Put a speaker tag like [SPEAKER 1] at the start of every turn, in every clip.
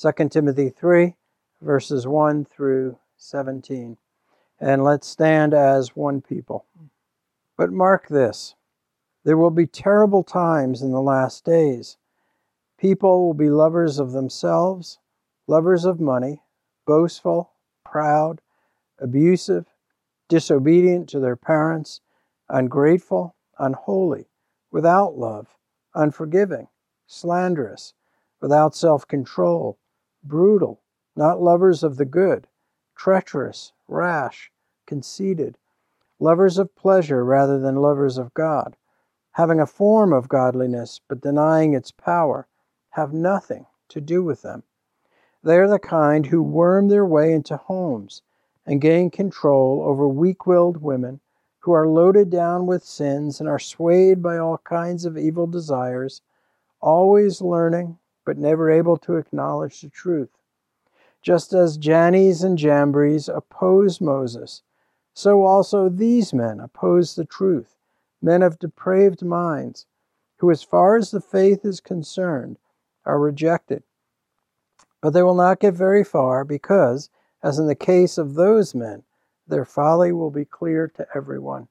[SPEAKER 1] 2 Timothy 3, verses 1 through 17. And let's stand as one people. But mark this there will be terrible times in the last days. People will be lovers of themselves, lovers of money, boastful, proud, abusive, disobedient to their parents, ungrateful, unholy, without love, unforgiving, slanderous, without self control brutal, not lovers of the good, treacherous, rash, conceited, lovers of pleasure rather than lovers of God, having a form of godliness but denying its power, have nothing to do with them. They are the kind who worm their way into homes and gain control over weak willed women who are loaded down with sins and are swayed by all kinds of evil desires, always learning but never able to acknowledge the truth. Just as Jannes and Jambres opposed Moses, so also these men oppose the truth, men of depraved minds, who, as far as the faith is concerned, are rejected. But they will not get very far because, as in the case of those men, their folly will be clear to everyone.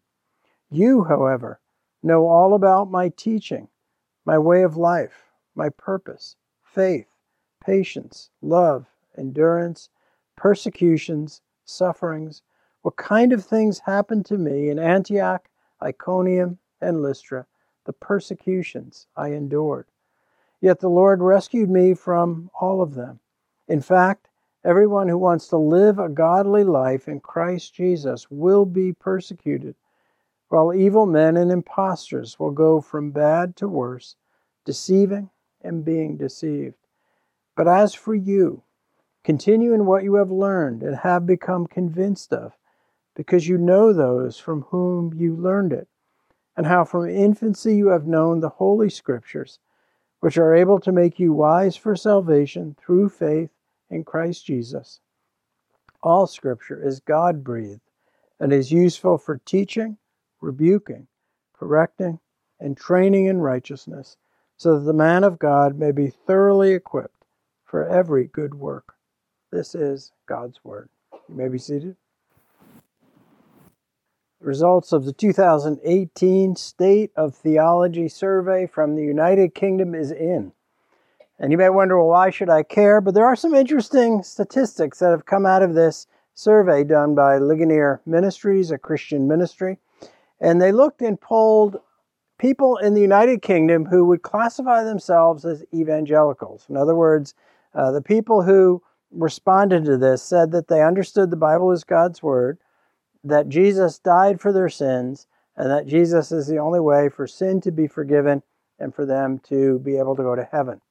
[SPEAKER 1] You, however, know all about my teaching, my way of life, my purpose faith, patience, love, endurance, persecutions, sufferings, what kind of things happened to me in Antioch, Iconium, and Lystra, the persecutions I endured. Yet the Lord rescued me from all of them. In fact, everyone who wants to live a godly life in Christ Jesus will be persecuted, while evil men and impostors will go from bad to worse, deceiving and being deceived. But as for you, continue in what you have learned and have become convinced of, because you know those from whom you learned it, and how from infancy you have known the Holy Scriptures, which are able to make you wise for salvation through faith in Christ Jesus. All Scripture is God breathed and is useful for teaching, rebuking, correcting, and training in righteousness so that the man of God may be thoroughly equipped for every good work. This is God's Word. You may be seated. The results of the 2018 State of Theology survey from the United Kingdom is in. And you may wonder, well, why should I care? But there are some interesting statistics that have come out of this survey done by Ligonier Ministries, a Christian ministry. And they looked and polled people in the United Kingdom who would classify themselves as evangelicals. In other words, uh, the people who responded to this said that they understood the Bible is God's Word, that Jesus died for their sins, and that Jesus is the only way for sin to be forgiven and for them to be able to go to heaven.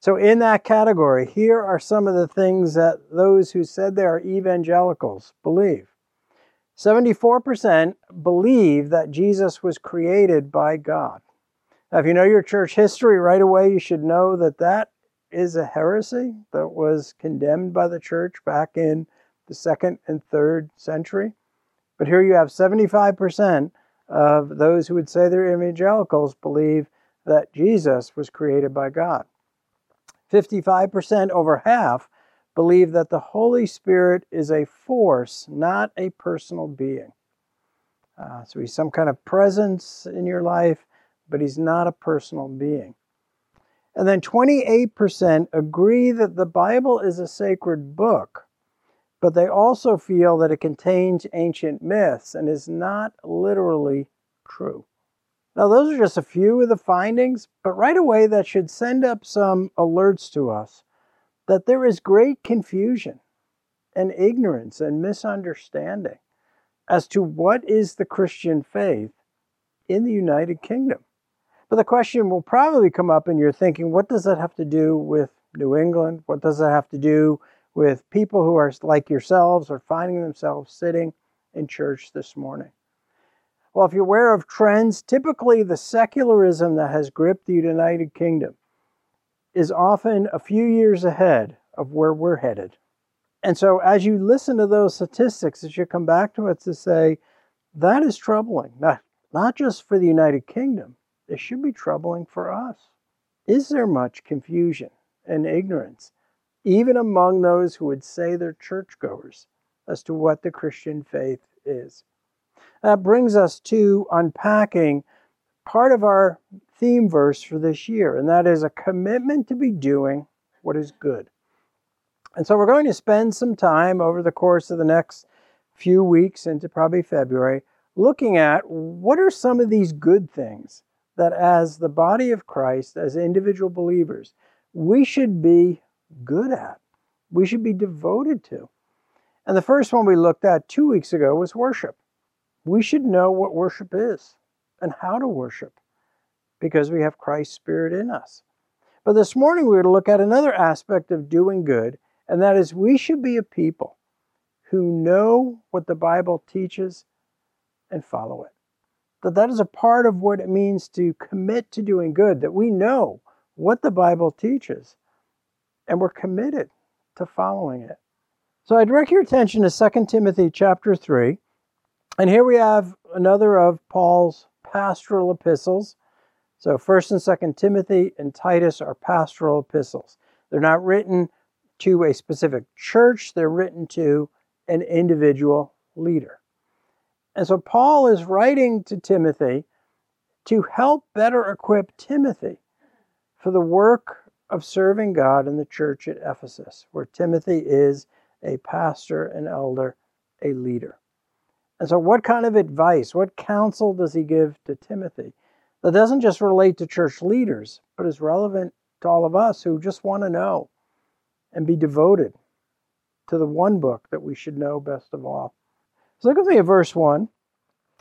[SPEAKER 1] So, in that category, here are some of the things that those who said they are evangelicals believe. 74% believe that Jesus was created by God. Now, if you know your church history right away, you should know that that is a heresy that was condemned by the church back in the second and third century. But here you have 75% of those who would say they're evangelicals believe that Jesus was created by God. 55%, over half, believe that the Holy Spirit is a force, not a personal being. Uh, so he's some kind of presence in your life, but he's not a personal being. And then 28% agree that the Bible is a sacred book, but they also feel that it contains ancient myths and is not literally true. Now, those are just a few of the findings, but right away that should send up some alerts to us that there is great confusion and ignorance and misunderstanding as to what is the Christian faith in the United Kingdom. But the question will probably come up in your thinking what does that have to do with New England? What does that have to do with people who are like yourselves or finding themselves sitting in church this morning. Well, if you're aware of trends, typically the secularism that has gripped the United Kingdom is often a few years ahead of where we're headed. And so, as you listen to those statistics, it should come back to us to say that is troubling, not, not just for the United Kingdom, it should be troubling for us. Is there much confusion and ignorance, even among those who would say they're churchgoers, as to what the Christian faith is? That brings us to unpacking part of our theme verse for this year, and that is a commitment to be doing what is good. And so we're going to spend some time over the course of the next few weeks into probably February looking at what are some of these good things that as the body of Christ, as individual believers, we should be good at, we should be devoted to. And the first one we looked at two weeks ago was worship we should know what worship is and how to worship because we have Christ's Spirit in us. But this morning we're going to look at another aspect of doing good, and that is we should be a people who know what the Bible teaches and follow it. That that is a part of what it means to commit to doing good, that we know what the Bible teaches and we're committed to following it. So I direct your attention to 2 Timothy chapter 3. And here we have another of Paul's pastoral epistles. So 1st and 2nd Timothy and Titus are pastoral epistles. They're not written to a specific church, they're written to an individual leader. And so Paul is writing to Timothy to help better equip Timothy for the work of serving God in the church at Ephesus, where Timothy is a pastor, an elder, a leader. And so, what kind of advice, what counsel does he give to Timothy that doesn't just relate to church leaders, but is relevant to all of us who just want to know and be devoted to the one book that we should know best of all? So, look with me at verse 1.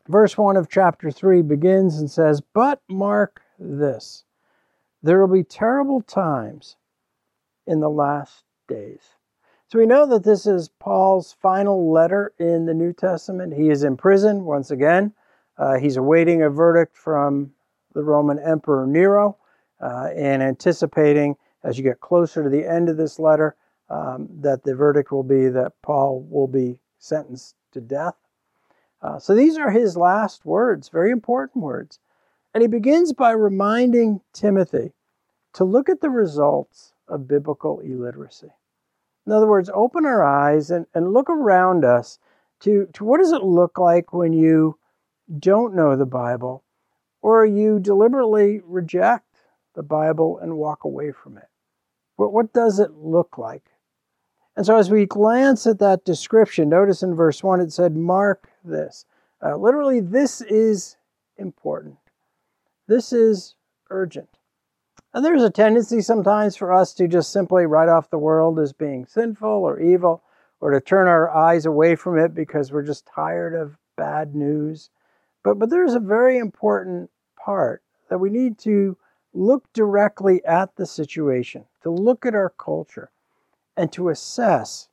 [SPEAKER 1] Verse 1 of chapter 3 begins and says, But mark this there will be terrible times in the last days. So we know that this is Paul's final letter in the New Testament. He is in prison once again. Uh, he's awaiting a verdict from the Roman Emperor Nero uh, and anticipating, as you get closer to the end of this letter, um, that the verdict will be that Paul will be sentenced to death. Uh, so these are his last words, very important words. And he begins by reminding Timothy to look at the results of biblical illiteracy. In other words, open our eyes and, and look around us to, to what does it look like when you don't know the Bible or you deliberately reject the Bible and walk away from it? What, what does it look like? And so, as we glance at that description, notice in verse 1 it said, Mark this. Uh, literally, this is important. This is urgent. And there's a tendency sometimes for us to just simply write off the world as being sinful or evil, or to turn our eyes away from it because we're just tired of bad news. But, but there's a very important part that we need to look directly at the situation, to look at our culture, and to assess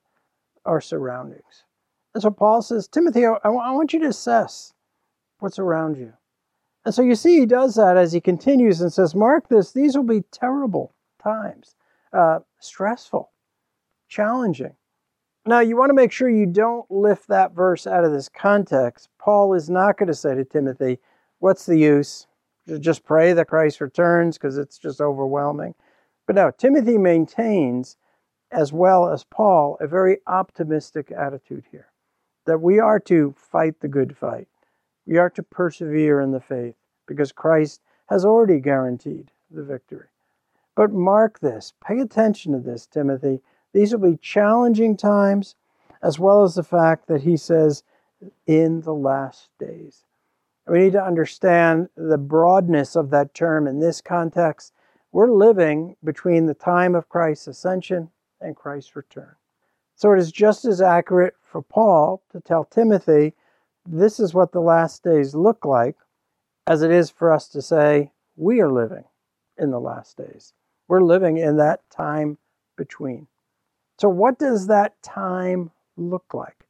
[SPEAKER 1] our surroundings. And so Paul says, Timothy, I, I want you to assess what's around you. And so you see, he does that as he continues and says, Mark this, these will be terrible times, uh, stressful, challenging. Now, you want to make sure you don't lift that verse out of this context. Paul is not going to say to Timothy, What's the use? Just pray that Christ returns because it's just overwhelming. But no, Timothy maintains, as well as Paul, a very optimistic attitude here that we are to fight the good fight. We are to persevere in the faith because Christ has already guaranteed the victory. But mark this, pay attention to this, Timothy. These will be challenging times, as well as the fact that he says, in the last days. We need to understand the broadness of that term in this context. We're living between the time of Christ's ascension and Christ's return. So it is just as accurate for Paul to tell Timothy this is what the last days look like, as it is for us to say, we are living in the last days. We're living in that time between. So, what does that time look like?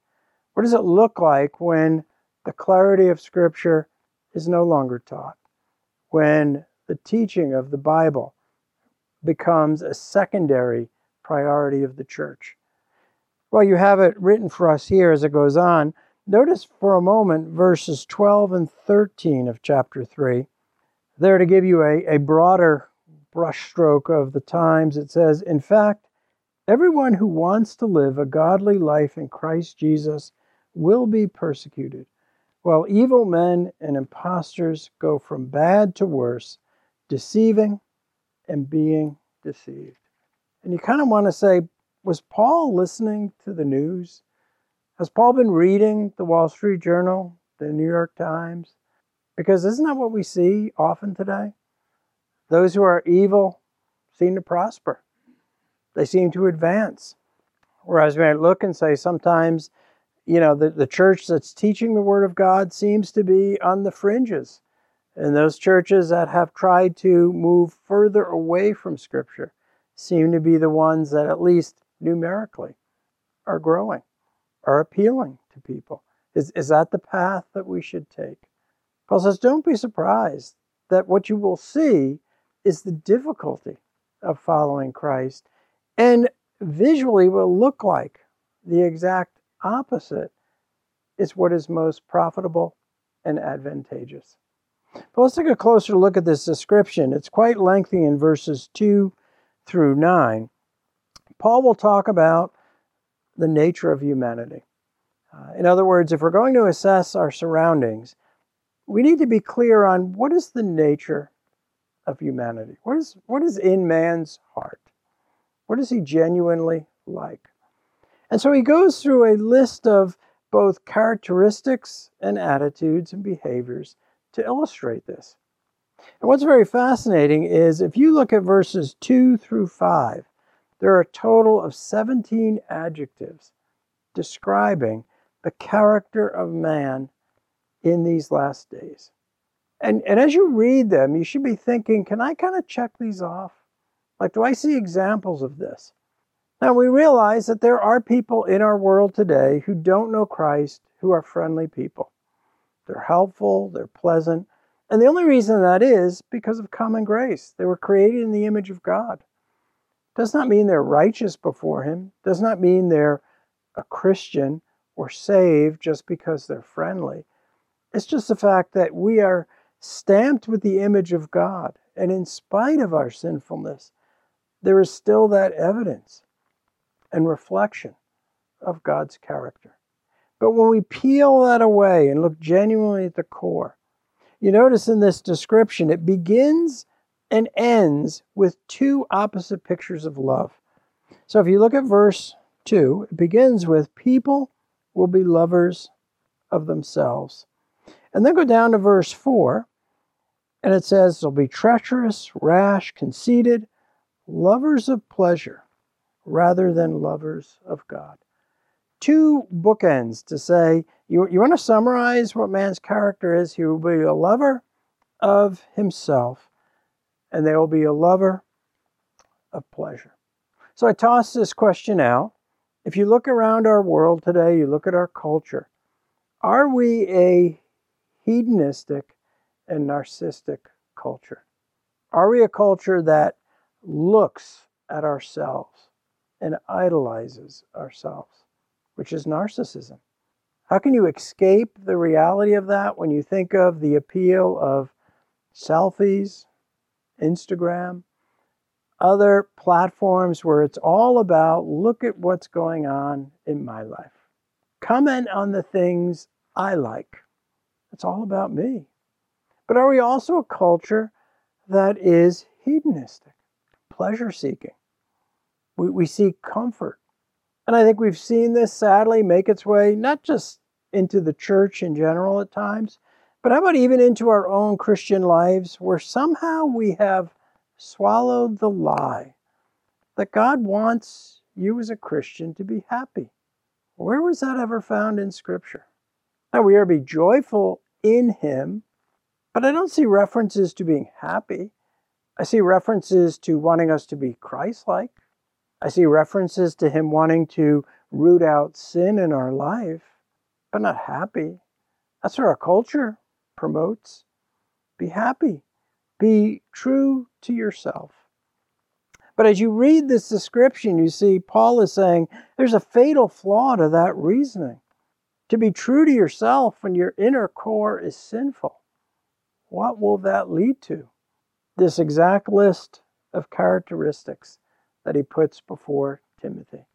[SPEAKER 1] What does it look like when the clarity of Scripture is no longer taught? When the teaching of the Bible becomes a secondary priority of the church? Well, you have it written for us here as it goes on. Notice for a moment verses 12 and 13 of chapter 3. There to give you a, a broader brushstroke of the times, it says, In fact, everyone who wants to live a godly life in Christ Jesus will be persecuted, while evil men and impostors go from bad to worse, deceiving and being deceived. And you kind of want to say, was Paul listening to the news? Has Paul been reading the Wall Street Journal, the New York Times? Because isn't that what we see often today? Those who are evil seem to prosper, they seem to advance. Whereas we might look and say sometimes, you know, the, the church that's teaching the Word of God seems to be on the fringes. And those churches that have tried to move further away from Scripture seem to be the ones that, at least numerically, are growing, are appealing to people. Is, is that the path that we should take? Paul says, don't be surprised that what you will see is the difficulty of following Christ and visually will look like the exact opposite is what is most profitable and advantageous. But let's take a closer look at this description. It's quite lengthy in verses 2 through 9. Paul will talk about the nature of humanity. Uh, in other words, if we're going to assess our surroundings, we need to be clear on what is the nature of humanity? What is, what is in man's heart? What is he genuinely like? And so he goes through a list of both characteristics and attitudes and behaviors to illustrate this. And what's very fascinating is if you look at verses 2 through 5, there are a total of 17 adjectives describing the character of man in these last days. And, and as you read them, you should be thinking, can I kind of check these off? Like, do I see examples of this? Now, we realize that there are people in our world today who don't know Christ who are friendly people. They're helpful, they're pleasant. And the only reason that is because of common grace. They were created in the image of God. Does not mean they're righteous before Him, does not mean they're a Christian or saved just because they're friendly. It's just the fact that we are stamped with the image of God. And in spite of our sinfulness, there is still that evidence and reflection of God's character. But when we peel that away and look genuinely at the core, you notice in this description, it begins and ends with two opposite pictures of love. So if you look at verse 2, it begins with people will be lovers of themselves. And then go down to verse 4, and it says they'll be treacherous, rash, conceited, lovers of pleasure rather than lovers of God. Two bookends to say, you, you want to summarize what man's character is? He will be a lover of himself, and they will be a lover of pleasure. So I toss this question out. If you look around our world today, you look at our culture, are we a hedonistic and narcissistic culture? Are we a culture that looks at ourselves and idolizes ourselves, which is narcissism? How can you escape the reality of that when you think of the appeal of selfies, Instagram, other platforms where it's all about look at what's going on in my life? Comment on the things I like. It's all about me. But are we also a culture that is hedonistic, pleasure seeking? We, we seek comfort. And I think we've seen this sadly make its way not just into the church in general at times, but how about even into our own Christian lives where somehow we have swallowed the lie that God wants you as a Christian to be happy? Where was that ever found in Scripture? Now we are to be joyful in Him but I don't see references to being happy. I see references to wanting us to be Christ like. I see references to him wanting to root out sin in our life, but not happy. That's what our culture promotes. Be happy. Be true to yourself. But as you read this description, you see Paul is saying there's a fatal flaw to that reasoning. To be true to yourself when your inner core is sinful, what will that lead to? This exact list of characteristics that he puts before Timothy.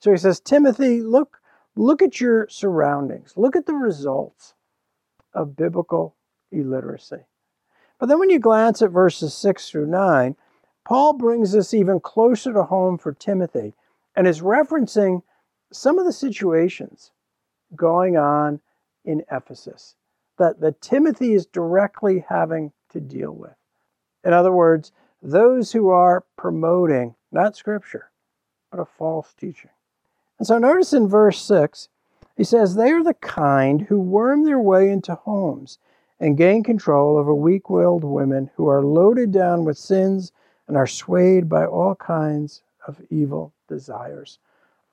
[SPEAKER 1] So he says, Timothy, look, look at your surroundings. Look at the results of biblical illiteracy. But then when you glance at verses 6 through 9, Paul brings this even closer to home for Timothy and is referencing some of the situations going on in Ephesus that, that Timothy is directly having to deal with. In other words, those who are promoting not scripture, but a false teaching. And so notice in verse 6, he says, They are the kind who worm their way into homes and gain control over weak willed women who are loaded down with sins and are swayed by all kinds of evil desires,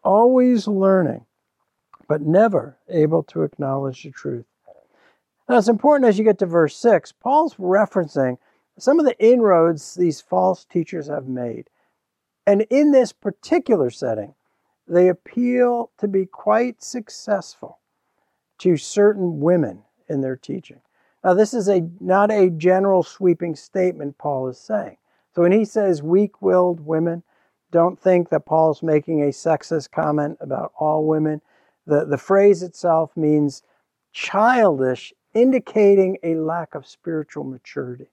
[SPEAKER 1] always learning, but never able to acknowledge the truth. Now, it's important as you get to verse 6, Paul's referencing some of the inroads these false teachers have made. And in this particular setting, they appeal to be quite successful to certain women in their teaching. Now, this is a not a general sweeping statement Paul is saying. So when he says weak-willed women, don't think that Paul's making a sexist comment about all women. The, the phrase itself means childish, indicating a lack of spiritual maturity.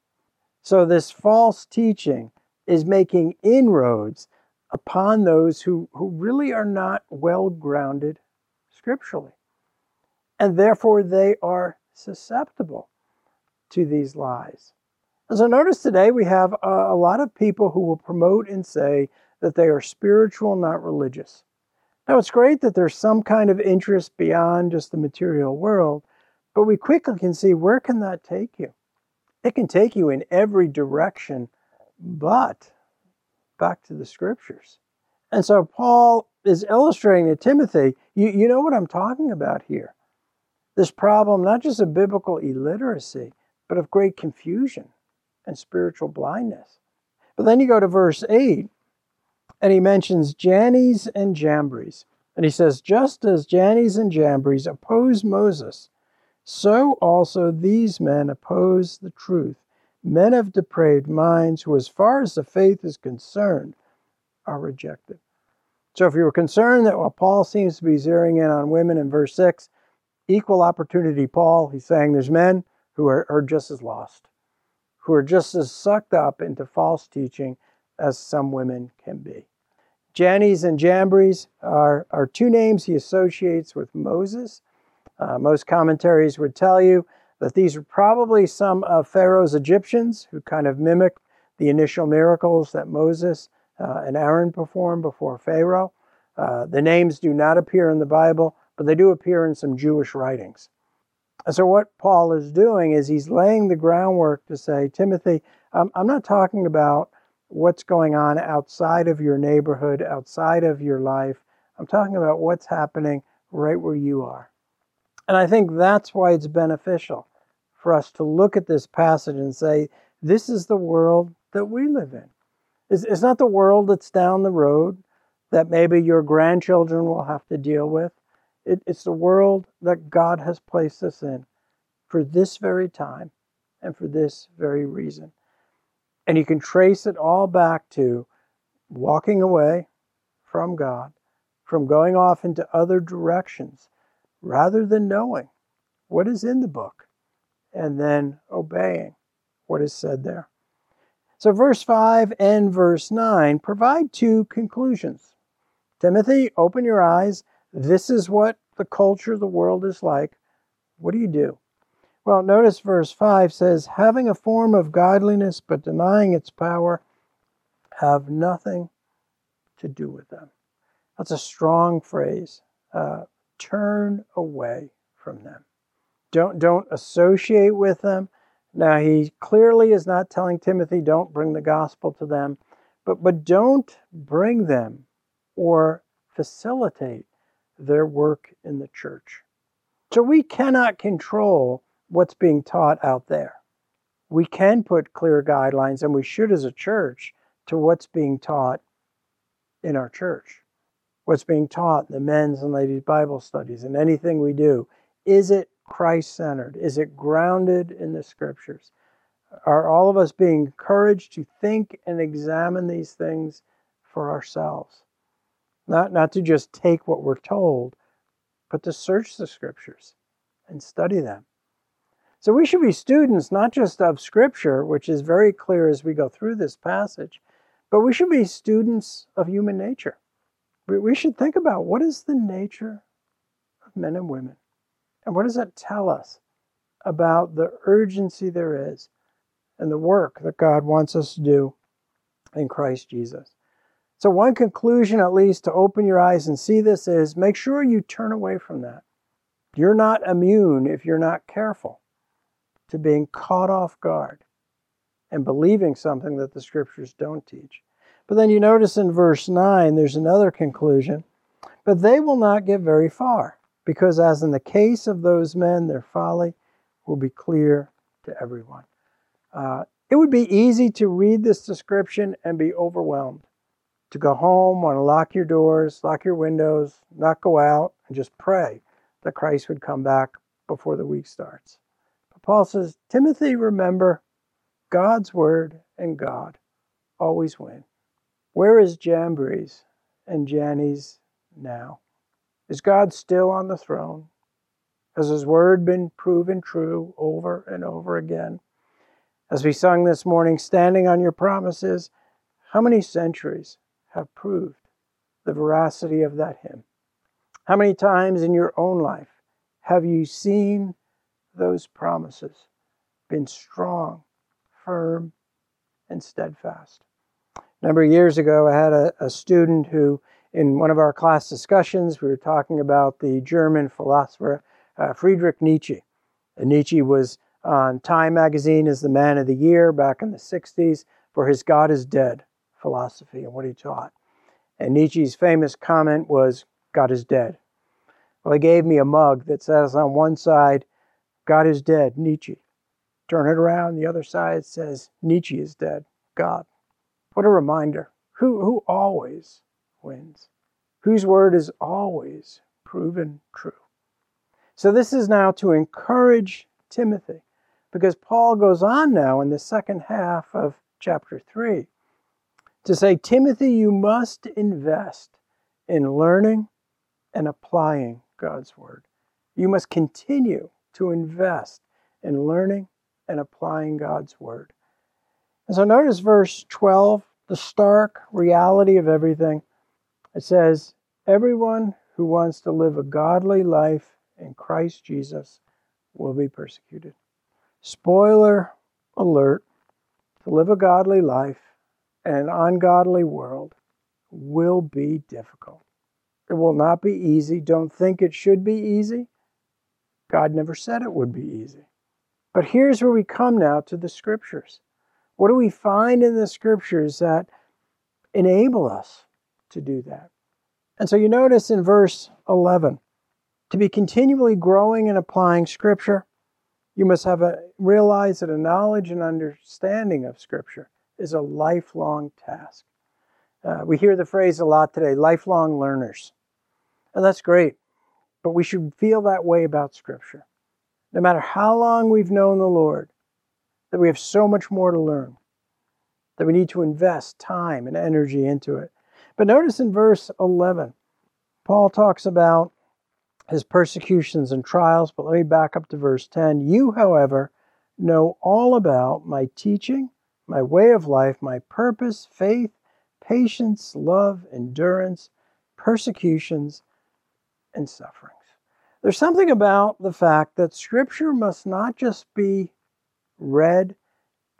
[SPEAKER 1] So this false teaching is making inroads upon those who, who really are not well grounded scripturally. And therefore, they are susceptible to these lies. And so, notice today we have a, a lot of people who will promote and say that they are spiritual, not religious. Now, it's great that there's some kind of interest beyond just the material world, but we quickly can see where can that take you? It can take you in every direction, but back to the scriptures. And so Paul is illustrating to Timothy, you, you know what I'm talking about here. This problem, not just of biblical illiteracy, but of great confusion and spiritual blindness. But then you go to verse 8, and he mentions Jannes and Jambres. And he says, Just as Jannes and Jambres opposed Moses, so also these men oppose the truth. Men of depraved minds who, as far as the faith is concerned, are rejected. So if you were concerned that while Paul seems to be zeroing in on women in verse 6, equal opportunity Paul, he's saying there's men who are, are just as lost, who are just as sucked up into false teaching as some women can be. Jannes and Jambres are, are two names he associates with Moses. Uh, most commentaries would tell you that these are probably some of Pharaoh's Egyptians who kind of mimicked the initial miracles that Moses uh, and Aaron performed before Pharaoh. Uh, the names do not appear in the Bible, but they do appear in some Jewish writings. And so, what Paul is doing is he's laying the groundwork to say, Timothy, um, I'm not talking about what's going on outside of your neighborhood, outside of your life. I'm talking about what's happening right where you are. And I think that's why it's beneficial for us to look at this passage and say, this is the world that we live in. It's, it's not the world that's down the road that maybe your grandchildren will have to deal with. It, it's the world that God has placed us in for this very time and for this very reason. And you can trace it all back to walking away from God, from going off into other directions rather than knowing what is in the book and then obeying what is said there. So, verse 5 and verse 9 provide two conclusions. Timothy, open your eyes. This is what the culture of the world is like. What do you do? Well, notice verse 5 says, having a form of godliness but denying its power, have nothing to do with them. That's a strong phrase. Uh, turn away from them. Don't, don't associate with them. Now, he clearly is not telling Timothy, don't bring the gospel to them, but, but don't bring them or facilitate their work in the church. So we cannot control what's being taught out there. We can put clear guidelines, and we should as a church, to what's being taught in our church, what's being taught in the men's and ladies' Bible studies, and anything we do. Is it Christ centered? Is it grounded in the scriptures? Are all of us being encouraged to think and examine these things for ourselves? Not, not to just take what we're told, but to search the scriptures and study them. So we should be students not just of scripture, which is very clear as we go through this passage, but we should be students of human nature. We should think about what is the nature of men and women? And what does that tell us about the urgency there is and the work that God wants us to do in Christ Jesus? So, one conclusion, at least, to open your eyes and see this is make sure you turn away from that. You're not immune if you're not careful to being caught off guard and believing something that the scriptures don't teach. But then you notice in verse 9, there's another conclusion. But they will not get very far, because as in the case of those men, their folly will be clear to everyone. Uh, it would be easy to read this description and be overwhelmed to go home, want to lock your doors, lock your windows, not go out, and just pray that Christ would come back before the week starts. But Paul says, Timothy, remember, God's word and God always win. Where is Jambres and Jannes now? Is God still on the throne? Has his word been proven true over and over again? As we sung this morning, standing on your promises, how many centuries have proved the veracity of that hymn. How many times in your own life have you seen those promises, been strong, firm, and steadfast? A number of years ago, I had a, a student who, in one of our class discussions, we were talking about the German philosopher uh, Friedrich Nietzsche. And Nietzsche was on Time magazine as the man of the year back in the 60s for his God is dead philosophy and what he taught. And Nietzsche's famous comment was, God is dead. Well, he gave me a mug that says on one side, God is dead, Nietzsche. Turn it around, the other side says, Nietzsche is dead, God. What a reminder. Who, who always wins? Whose word is always proven true? So, this is now to encourage Timothy, because Paul goes on now in the second half of chapter 3 to say, Timothy, you must invest in learning and applying God's word. You must continue to invest in learning and applying God's word. And so notice verse 12, the stark reality of everything. It says, Everyone who wants to live a godly life in Christ Jesus will be persecuted. Spoiler alert to live a godly life in an ungodly world will be difficult. It will not be easy. Don't think it should be easy. God never said it would be easy. But here's where we come now to the scriptures. What do we find in the scriptures that enable us to do that? And so you notice in verse 11 to be continually growing and applying scripture, you must have a realize that a knowledge and understanding of scripture is a lifelong task. Uh, we hear the phrase a lot today lifelong learners. And that's great, but we should feel that way about Scripture. No matter how long we've known the Lord, that we have so much more to learn, that we need to invest time and energy into it. But notice in verse 11, Paul talks about his persecutions and trials, but let me back up to verse 10. You, however, know all about my teaching my way of life, my purpose, faith, patience, love, endurance, persecutions, and sufferings. There's something about the fact that Scripture must not just be read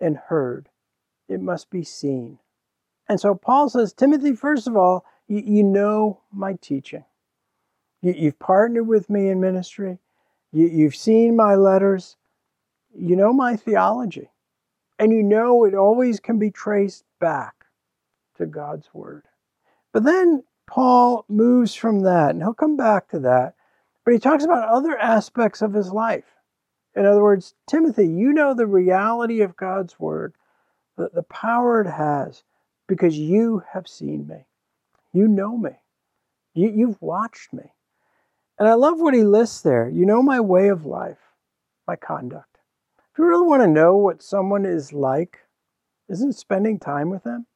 [SPEAKER 1] and heard, it must be seen. And so Paul says, Timothy, first of all, you, you know my teaching. You, have partnered with me in ministry. You, you've seen my letters. You know my theology. And you know it always can be traced back to God's Word. But then Paul moves from that, and he'll come back to that. But he talks about other aspects of his life. In other words, Timothy, you know the reality of God's Word, the, the power it has, because you have seen me. You know me. You, you've watched me. And I love what he lists there. You know my way of life, my conduct. If you really want to know what someone is like, isn't spending time with them,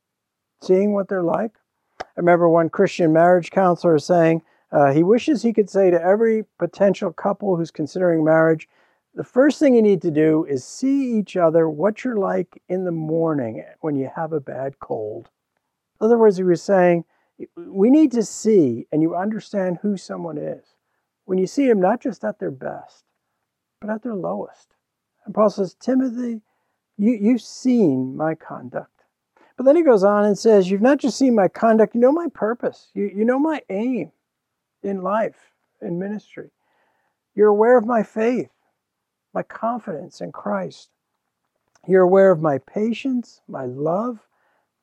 [SPEAKER 1] seeing what they're like? I remember one Christian marriage counselor saying uh, he wishes he could say to every potential couple who's considering marriage, the first thing you need to do is see each other what you're like in the morning eh, when you have a bad cold. In other words, he was saying, we need to see and you understand who someone is when you see them not just at their best, but at their lowest. And Paul says, Timothy, you, you've seen my conduct. But then he goes on and says, You've not just seen my conduct, you know my purpose. You, you know my aim in life, in ministry. You're aware of my faith, my confidence in Christ. You're aware of my patience, my love,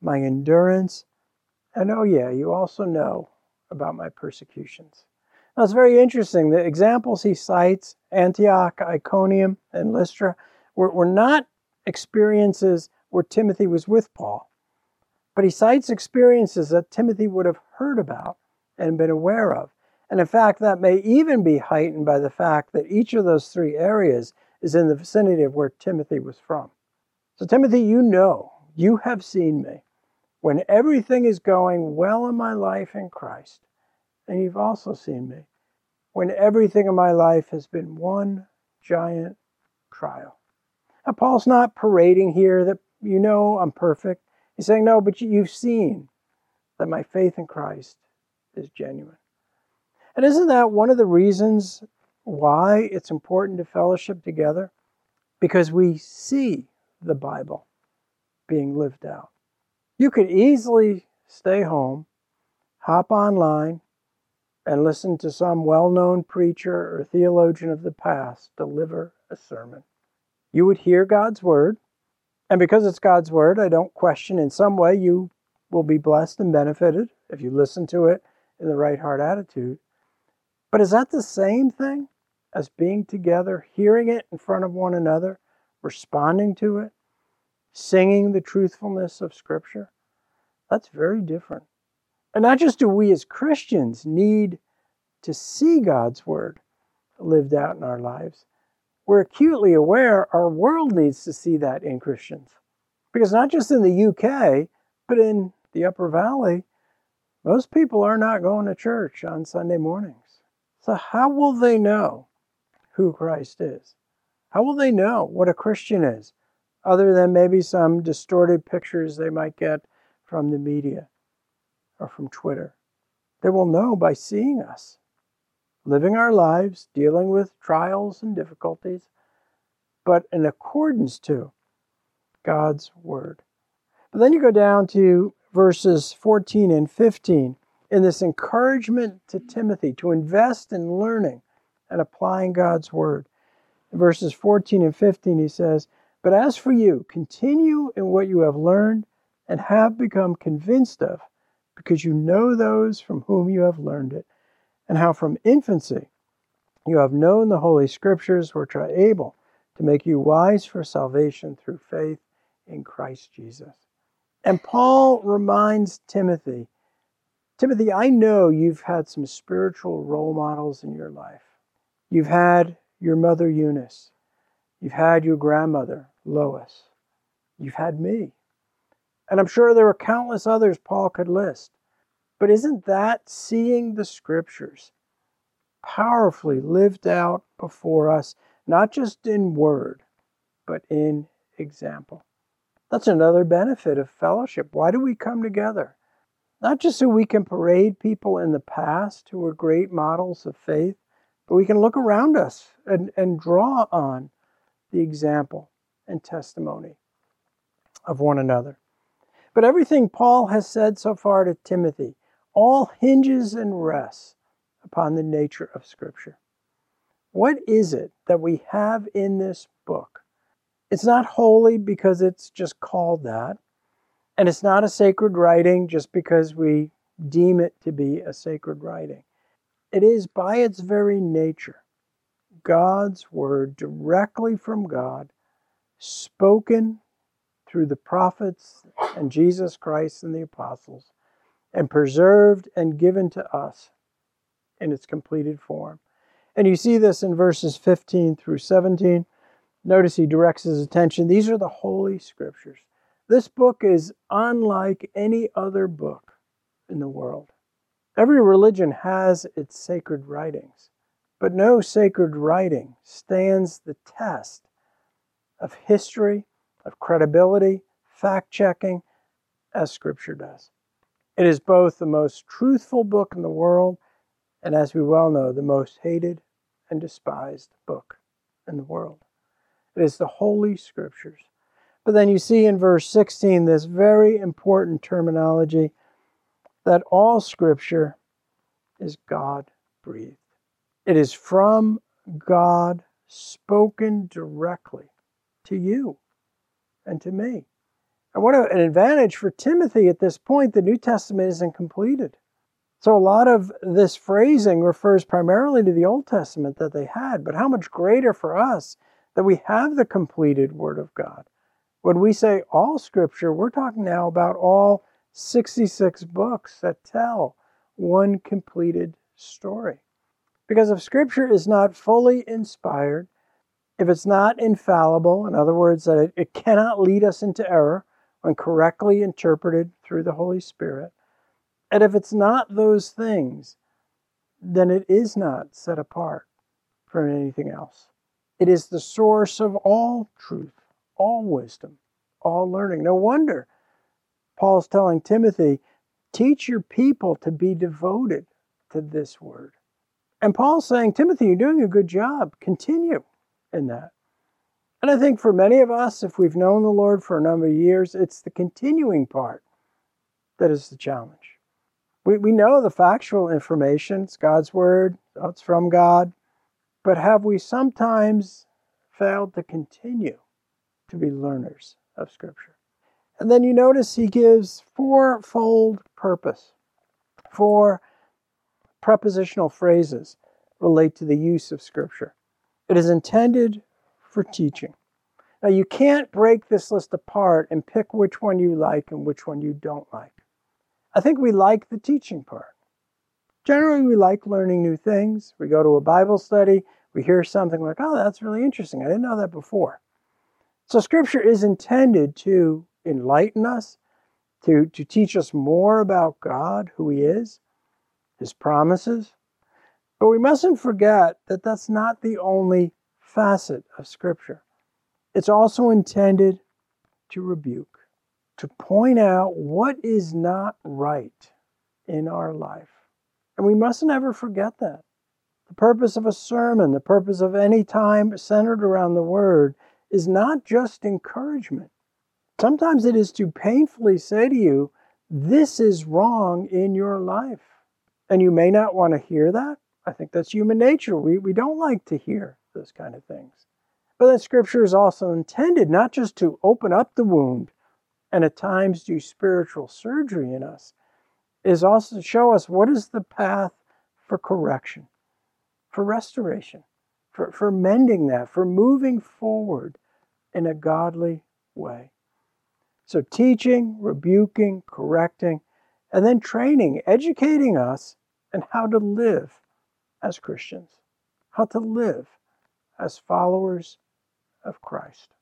[SPEAKER 1] my endurance, and oh, yeah, you also know about my persecutions. Now, it's very interesting. The examples he cites, Antioch, Iconium, and Lystra, were, were not experiences where Timothy was with Paul, but he cites experiences that Timothy would have heard about and been aware of. And in fact, that may even be heightened by the fact that each of those three areas is in the vicinity of where Timothy was from. So, Timothy, you know, you have seen me when everything is going well in my life in Christ, and you've also seen me when everything in my life has been one giant trial. Now, Paul's not parading here that you know I'm perfect. He's saying, no, but you've seen that my faith in Christ is genuine. And isn't that one of the reasons why it's important to fellowship together? Because we see the Bible being lived out. You could easily stay home, hop online, and listen to some well known preacher or theologian of the past deliver a sermon. You would hear God's word, and because it's God's word, I don't question in some way you will be blessed and benefited if you listen to it in the right heart attitude. But is that the same thing as being together, hearing it in front of one another, responding to it, singing the truthfulness of Scripture, that's very different. And not just do we as Christians need to see God's Word lived out in our lives, we're acutely aware our world needs to see that in Christians. Because not just in the UK, but in the Upper Valley, most people are not going to church on Sunday mornings. So, how will they know who Christ is? How will they know what a Christian is? other than maybe some distorted pictures they might get from the media or from Twitter. They will know by seeing us, living our lives, dealing with trials and difficulties, but in accordance to God's Word. But then you go down to verses 14 and 15 in this encouragement to Timothy to invest in learning and applying God's Word. In verses 14 and 15, he says, but as for you, continue in what you have learned and have become convinced of, because you know those from whom you have learned it, and how from infancy you have known the Holy Scriptures, which are able to make you wise for salvation through faith in Christ Jesus. And Paul reminds Timothy Timothy, I know you've had some spiritual role models in your life. You've had your mother Eunice, you've had your grandmother, Lois. You've had me. And I'm sure there are countless others Paul could list. But isn't that seeing the scriptures powerfully lived out before us, not just in word, but in example? That's another benefit of fellowship. Why do we come together? Not just so we can parade people in the past who were great models of faith, but we can look around us and, and draw on the example and testimony of one another. But everything Paul has said so far to Timothy all hinges and rests upon the nature of Scripture. What is it that we have in this book? It's not holy because it's just called that. And it's not a sacred writing just because we deem it to be a sacred writing. It is by its very nature God's word directly from God, spoken through the prophets and Jesus Christ and the apostles, and preserved and given to us in its completed form. And you see this in verses 15 through 17. Notice he directs his attention. These are the Holy Scriptures. This book is unlike any other book in the world. Every religion has its sacred writings, but no sacred writing stands the test of history, of credibility, fact checking, as Scripture does. It is both the most truthful book in the world and, as we well know, the most hated and despised book in the world. It is the Holy Scriptures. But then you see in verse 16 this very important terminology that all Scripture is God breathed. It is from God spoken directly to you and to me. And what an advantage for Timothy at this point, the New Testament isn't completed. So a lot of this phrasing refers primarily to the Old Testament that they had, but how much greater for us that we have the completed Word of God. When we say all Scripture, we're talking now about all 66 books that tell one completed story. Because if Scripture is not fully inspired, if it's not infallible, in other words, that it, it cannot lead us into error when correctly interpreted through the Holy Spirit, and if it's not those things, then it is not set apart from anything else. It is the source of all truth, all wisdom, all learning. No wonder Paul's telling Timothy, teach your people to be devoted to this word. And Paul's saying, Timothy, you're doing a good job. Continue in that. And I think for many of us, if we've known the Lord for a number of years, it's the continuing part that is the challenge. We, we know the factual information, it's God's word, it's from God. But have we sometimes failed to continue to be learners of Scripture? And then you notice he gives fourfold purpose. Four prepositional phrases relate to the use of Scripture. It is intended for teaching. Now, you can't break this list apart and pick which one you like and which one you don't like. I think we like the teaching part. Generally, we like learning new things. We go to a Bible study, we hear something like, oh, that's really interesting. I didn't know that before. So, Scripture is intended to enlighten us, to, to teach us more about God, who He is, His promises. But we mustn't forget that that's not the only facet of Scripture. It's also intended to rebuke, to point out what is not right in our life. And we mustn't ever forget that. The purpose of a sermon, the purpose of any time centered around the Word, is not just encouragement. Sometimes it is to painfully say to you, This is wrong in your life. And you may not want to hear that. I think that's human nature. We, we don't like to hear those kind of things. But that Scripture is also intended not just to open up the wound and at times do spiritual surgery in us, is also to show us what is the path for correction, for restoration, for, for mending that, for moving forward in a godly way. So, teaching, rebuking, correcting, and then training, educating us in how to live as Christians, how to live as followers of Christ.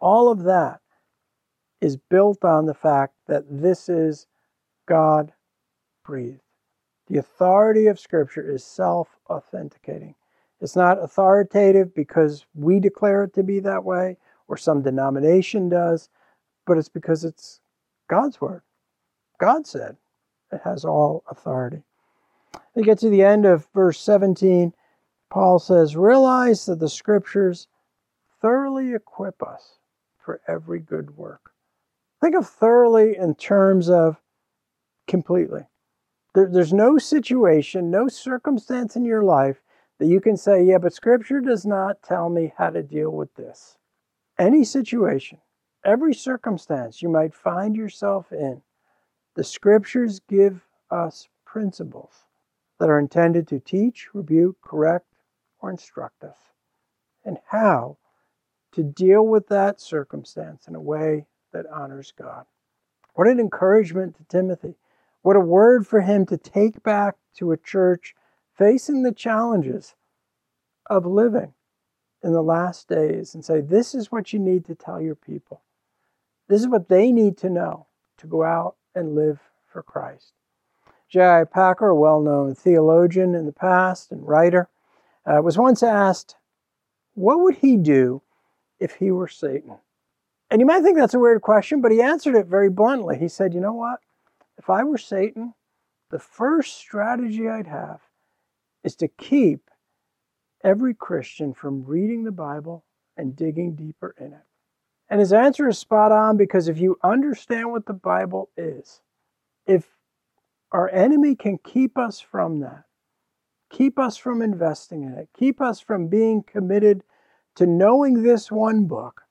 [SPEAKER 1] All of that is built on the fact that this is God breathed. The authority of Scripture is self authenticating. It's not authoritative because we declare it to be that way or some denomination does, but it's because it's God's Word. God said it has all authority. You get to the end of verse 17, Paul says, Realize that the Scriptures thoroughly equip us for every good work. Think of thoroughly in terms of completely. There, there's no situation, no circumstance in your life that you can say, yeah, but Scripture does not tell me how to deal with this. Any situation, every circumstance you might find yourself in, the scriptures give us principles that are intended to teach, rebuke, correct, or instruct us, and how to deal with that circumstance in a way that honors God. What an encouragement to Timothy. What a word for him to take back to a church facing the challenges of living in the last days and say, This is what you need to tell your people. This is what they need to know to go out and live for Christ. J.I. Packer, a well known theologian in the past and writer, uh, was once asked, What would he do if he were Satan? And you might think that's a weird question, but he answered it very bluntly. He said, You know what? If I were Satan, the first strategy I'd have is to keep every Christian from reading the Bible and digging deeper in it. And his answer is spot on because if you understand what the Bible is, if our enemy can keep us from that, keep us from investing in it, keep us from being committed to knowing this one book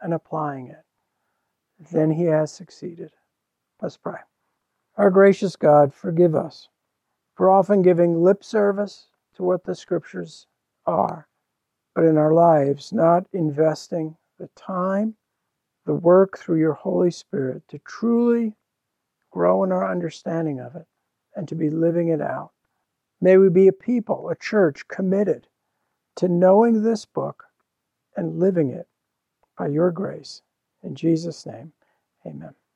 [SPEAKER 1] and applying it, then he has succeeded. Let's pray. Our gracious God, forgive us for often giving lip service to what the scriptures are, but in our lives not investing the time, the work through your Holy Spirit to truly grow in our understanding of it and to be living it out. May we be a people, a church committed to knowing this book and living it by your grace. In Jesus' name, amen.